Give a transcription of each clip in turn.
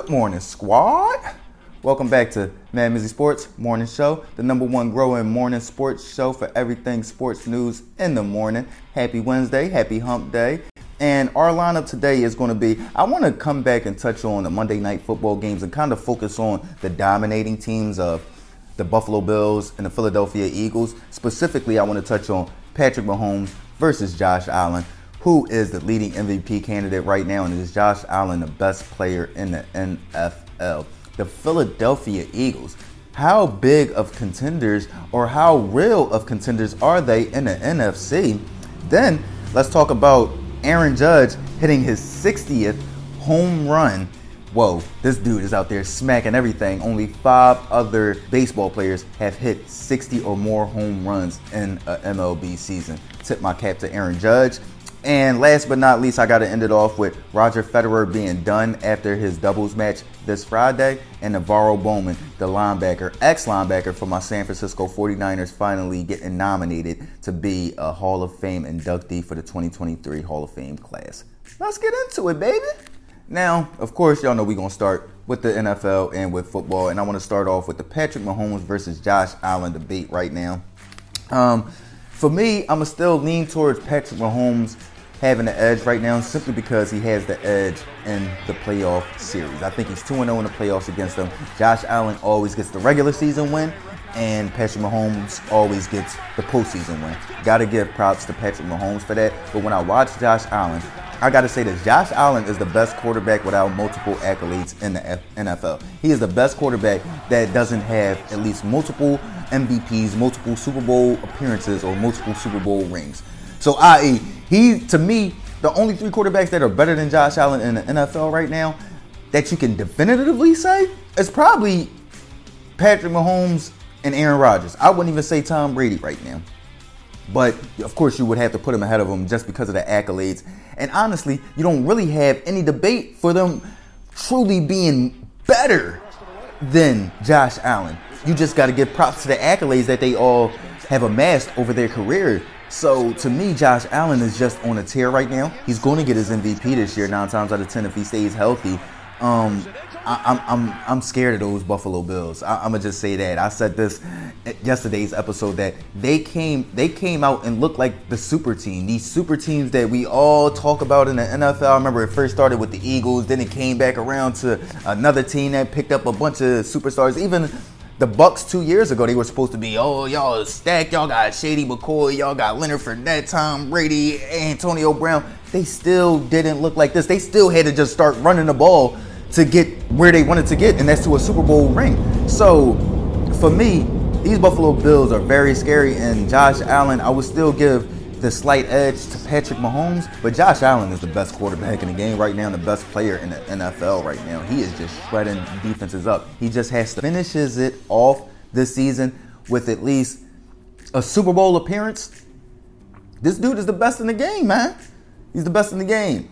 Good morning, squad. Welcome back to Mad Mizzy Sports Morning Show, the number one growing morning sports show for everything sports news in the morning. Happy Wednesday, happy hump day. And our lineup today is going to be I want to come back and touch on the Monday night football games and kind of focus on the dominating teams of the Buffalo Bills and the Philadelphia Eagles. Specifically, I want to touch on Patrick Mahomes versus Josh Allen who is the leading MVP candidate right now, and is Josh Allen the best player in the NFL? The Philadelphia Eagles. How big of contenders or how real of contenders are they in the NFC? Then let's talk about Aaron Judge hitting his 60th home run. Whoa, this dude is out there smacking everything. Only five other baseball players have hit 60 or more home runs in a MLB season. Tip my cap to Aaron Judge. And last but not least, I got to end it off with Roger Federer being done after his doubles match this Friday, and Navarro Bowman, the linebacker, ex linebacker for my San Francisco 49ers, finally getting nominated to be a Hall of Fame inductee for the 2023 Hall of Fame class. Let's get into it, baby. Now, of course, y'all know we're going to start with the NFL and with football, and I want to start off with the Patrick Mahomes versus Josh Allen debate right now. Um, for me, I'm going to still lean towards Patrick Mahomes having the edge right now simply because he has the edge in the playoff series. I think he's 2 0 in the playoffs against them. Josh Allen always gets the regular season win, and Patrick Mahomes always gets the postseason win. Gotta give props to Patrick Mahomes for that. But when I watch Josh Allen, I gotta say this Josh Allen is the best quarterback without multiple accolades in the NFL. He is the best quarterback that doesn't have at least multiple MVPs, multiple Super Bowl appearances, or multiple Super Bowl rings. So, i.e., he to me, the only three quarterbacks that are better than Josh Allen in the NFL right now that you can definitively say is probably Patrick Mahomes and Aaron Rodgers. I wouldn't even say Tom Brady right now. But of course, you would have to put him ahead of him just because of the accolades. And honestly, you don't really have any debate for them truly being better than Josh Allen. You just got to give props to the accolades that they all have amassed over their career. So to me, Josh Allen is just on a tear right now. He's going to get his MVP this year, nine times out of ten, if he stays healthy. Um, I, am I'm I'm scared of those Buffalo Bills. I, am gonna just say that. I said this yesterday's episode that they came they came out and looked like the super team. These super teams that we all talk about in the NFL. I remember it first started with the Eagles, then it came back around to another team that picked up a bunch of superstars. Even the Bucks two years ago, they were supposed to be, oh, y'all stack, Y'all got Shady McCoy. Y'all got Leonard Fournette, Tom Brady, Antonio Brown. They still didn't look like this. They still had to just start running the ball to get where they wanted to get, and that's to a Super Bowl ring. So for me, these Buffalo Bills are very scary, and Josh Allen, I would still give the slight edge to Patrick Mahomes, but Josh Allen is the best quarterback in the game right now and the best player in the NFL right now. He is just shredding defenses up. He just has to finishes it off this season with at least a Super Bowl appearance. This dude is the best in the game, man. He's the best in the game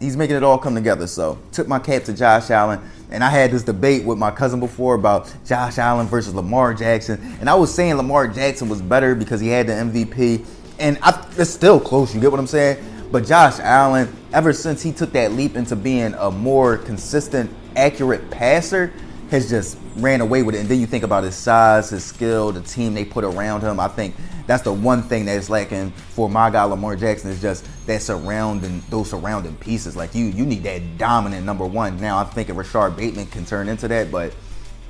he's making it all come together. So took my cap to Josh Allen, and I had this debate with my cousin before about Josh Allen versus Lamar Jackson, and I was saying Lamar Jackson was better because he had the MVP, and I, it's still close. You get what I'm saying? But Josh Allen, ever since he took that leap into being a more consistent, accurate passer, has just ran away with it. And then you think about his size, his skill, the team they put around him. I think that's the one thing that's lacking for my guy Lamar Jackson is just that surrounding those surrounding pieces. Like you, you need that dominant number one. Now I think Rashod Bateman can turn into that, but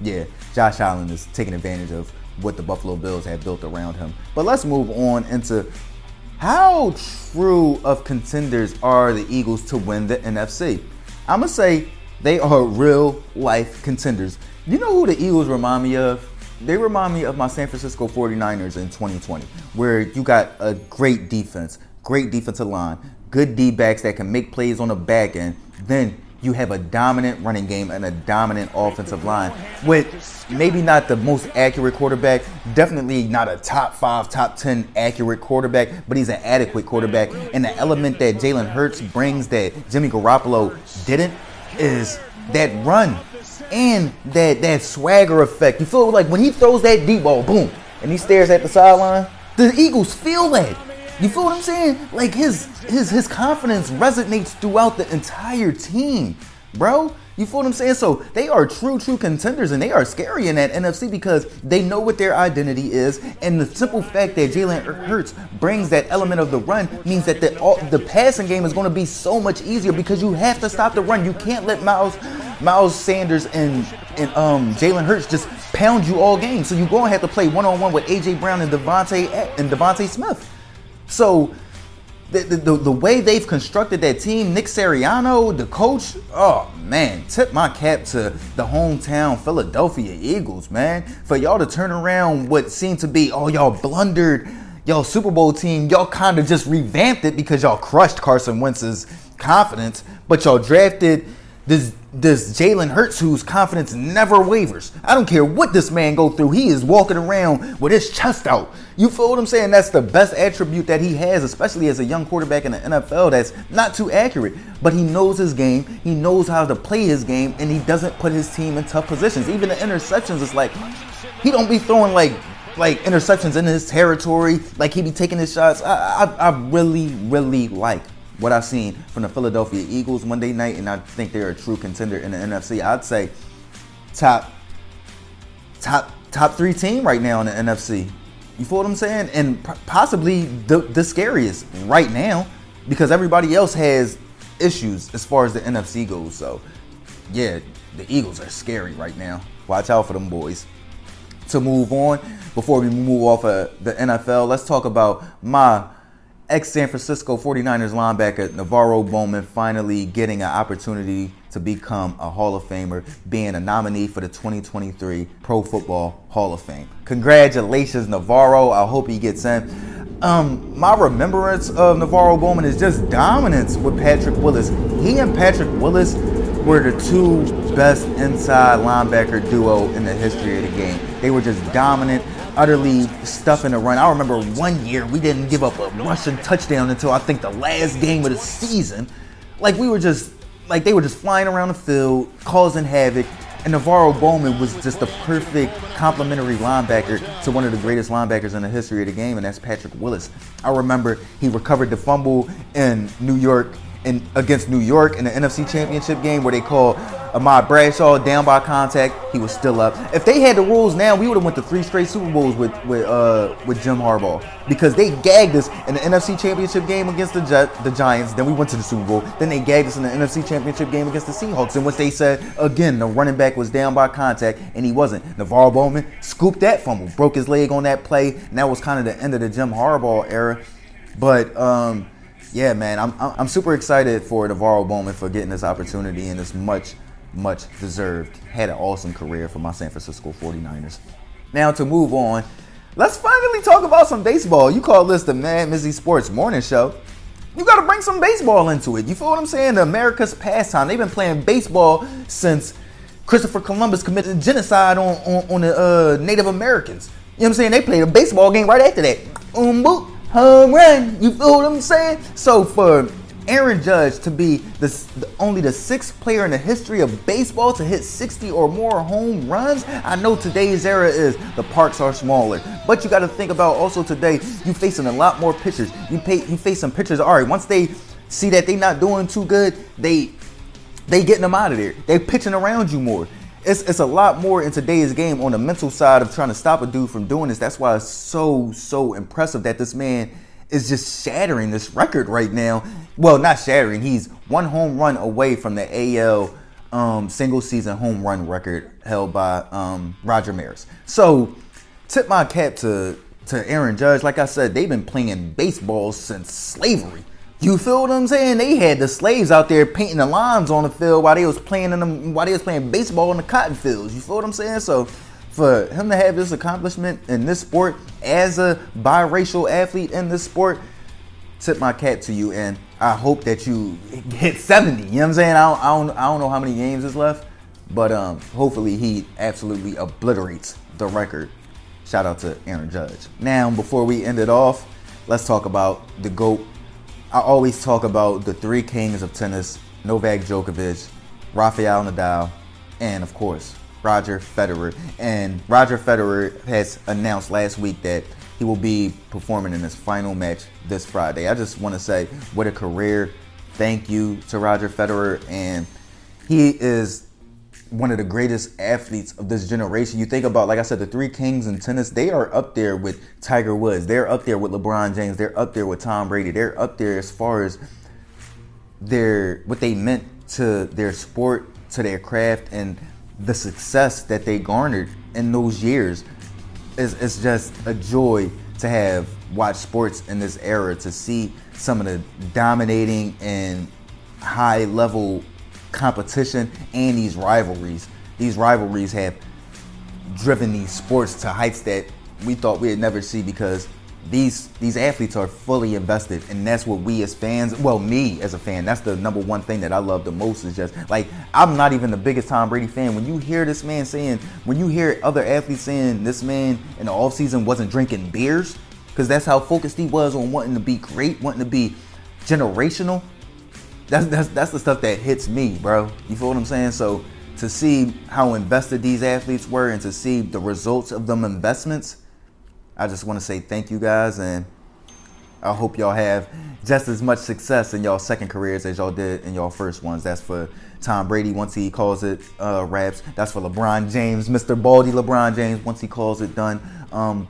yeah, Josh Allen is taking advantage of what the Buffalo Bills have built around him. But let's move on into how true of contenders are the Eagles to win the NFC. I'm gonna say they are real life contenders. You know who the Eagles remind me of? They remind me of my San Francisco 49ers in 2020, where you got a great defense, great defensive line, good D backs that can make plays on the back end. Then you have a dominant running game and a dominant offensive line with maybe not the most accurate quarterback, definitely not a top five, top 10 accurate quarterback, but he's an adequate quarterback. And the element that Jalen Hurts brings that Jimmy Garoppolo didn't is that run and that that swagger effect. You feel like when he throws that deep ball, boom, and he stares at the sideline, the Eagles feel that. You feel what I'm saying? Like his his his confidence resonates throughout the entire team, bro. You feel what I'm saying? So they are true, true contenders, and they are scary in that NFC because they know what their identity is, and the simple fact that Jalen Hurts brings that element of the run means that the all, the passing game is going to be so much easier because you have to stop the run. You can't let Miles Miles Sanders and and um, Jalen Hurts just pound you all game. So you're going to have to play one on one with AJ Brown and DeVonta and DeVonta Smith. So the, the, the, way they've constructed that team, Nick Sirianni, the coach, oh man, tip my cap to the hometown Philadelphia Eagles, man, for y'all to turn around what seemed to be, oh, y'all blundered, y'all Super Bowl team, y'all kind of just revamped it because y'all crushed Carson Wentz's confidence, but y'all drafted this this Jalen Hurts whose confidence never wavers. I don't care what this man go through. He is walking around with his chest out. You feel what I'm saying? That's the best attribute that he has, especially as a young quarterback in the NFL that's not too accurate, but he knows his game. He knows how to play his game and he doesn't put his team in tough positions. Even the interceptions it's like he don't be throwing like like interceptions in his territory, like he be taking his shots. I, I, I really, really like what I've seen from the Philadelphia Eagles Monday night, and I think they're a true contender in the NFC. I'd say top, top, top three team right now in the NFC. You feel what I'm saying? And possibly the, the scariest right now because everybody else has issues as far as the NFC goes. So, yeah, the Eagles are scary right now. Watch out for them boys. To move on, before we move off of the NFL, let's talk about my ex San Francisco 49ers linebacker Navarro Bowman finally getting an opportunity to become a Hall of Famer, being a nominee for the 2023 Pro Football Hall of Fame. Congratulations, Navarro. I hope he gets in. Um, my remembrance of Navarro Bowman is just dominance with Patrick Willis. He and Patrick Willis were the two best inside linebacker duo in the history of the game. They were just dominant utterly stuffing the run. I remember one year we didn't give up a rushing touchdown until I think the last game of the season. Like we were just like they were just flying around the field, causing havoc. And Navarro Bowman was just the perfect complementary linebacker to one of the greatest linebackers in the history of the game, and that's Patrick Willis. I remember he recovered the fumble in New York in against New York in the NFC Championship game where they called Ahmad Bradshaw down by contact. He was still up. If they had the rules now, we would have went to three straight Super Bowls with with uh, with Jim Harbaugh because they gagged us in the NFC Championship game against the the Giants. Then we went to the Super Bowl. Then they gagged us in the NFC Championship game against the Seahawks. And what they said again, the running back was down by contact and he wasn't. Navarro Bowman scooped that fumble, broke his leg on that play, and that was kind of the end of the Jim Harbaugh era. But um, yeah, man, I'm I'm super excited for Navarro Bowman for getting this opportunity and this much much deserved. Had an awesome career for my San Francisco 49ers. Now to move on, let's finally talk about some baseball. You call this the Mad Mizzy Sports Morning Show. You got to bring some baseball into it. You feel what I'm saying? America's pastime. They've been playing baseball since Christopher Columbus committed genocide on, on, on the uh, Native Americans. You know what I'm saying? They played a baseball game right after that. Um, boop, home run. You feel what I'm saying? So for Aaron Judge to be the, the, only the sixth player in the history of baseball to hit 60 or more home runs. I know today's era is the parks are smaller, but you got to think about also today you facing a lot more pitchers. You pay you face some pitchers. All right, once they see that they not doing too good, they they getting them out of there. They pitching around you more. It's, it's a lot more in today's game on the mental side of trying to stop a dude from doing this. That's why it's so so impressive that this man is just shattering this record right now. Well, not shattering. He's one home run away from the AL um, single season home run record held by um, Roger Maris. So, tip my cap to to Aaron Judge. Like I said, they've been playing baseball since slavery. You feel what I'm saying? They had the slaves out there painting the lines on the field while they was playing in them while they was playing baseball in the cotton fields. You feel what I'm saying? So for him to have this accomplishment in this sport as a biracial athlete in this sport, tip my cap to you. And I hope that you hit 70. You know what I'm saying? I don't, I don't, I don't know how many games is left, but um, hopefully he absolutely obliterates the record. Shout out to Aaron Judge. Now, before we end it off, let's talk about the GOAT. I always talk about the three kings of tennis Novak Djokovic, Rafael Nadal, and of course, Roger Federer. And Roger Federer has announced last week that he will be performing in his final match this Friday. I just want to say, what a career. Thank you to Roger Federer. And he is one of the greatest athletes of this generation. You think about, like I said, the three kings in tennis, they are up there with Tiger Woods. They're up there with LeBron James. They're up there with Tom Brady. They're up there as far as their what they meant to their sport, to their craft, and the success that they garnered in those years. is it's just a joy to have watched sports in this era to see some of the dominating and high level competition and these rivalries. These rivalries have driven these sports to heights that we thought we'd never see because these these athletes are fully invested and that's what we as fans well me as a fan that's the number one thing that i love the most is just like i'm not even the biggest tom brady fan when you hear this man saying when you hear other athletes saying this man in the offseason wasn't drinking beers because that's how focused he was on wanting to be great wanting to be generational that's that's that's the stuff that hits me, bro. You feel what I'm saying? So to see how invested these athletes were and to see the results of them investments, I just want to say thank you guys and I hope y'all have just as much success in y'all second careers as y'all did in y'all first ones. That's for Tom Brady once he calls it uh, raps. That's for LeBron James, Mr. Baldy LeBron James once he calls it done. Um,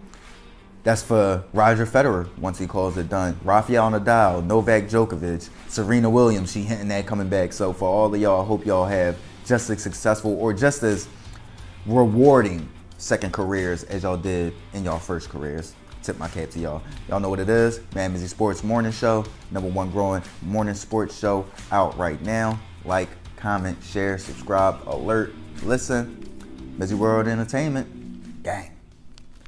that's for Roger Federer once he calls it done. Rafael Nadal, Novak Djokovic, Serena Williams, she hinting at coming back. So for all of y'all, I hope y'all have just as successful or just as rewarding second careers as y'all did in y'all first careers. Tip my cap to y'all. Y'all know what it is. Mad Mizzy Sports Morning Show, number one growing morning sports show out right now. Like, comment, share, subscribe, alert, listen. Mizzy World Entertainment, gang.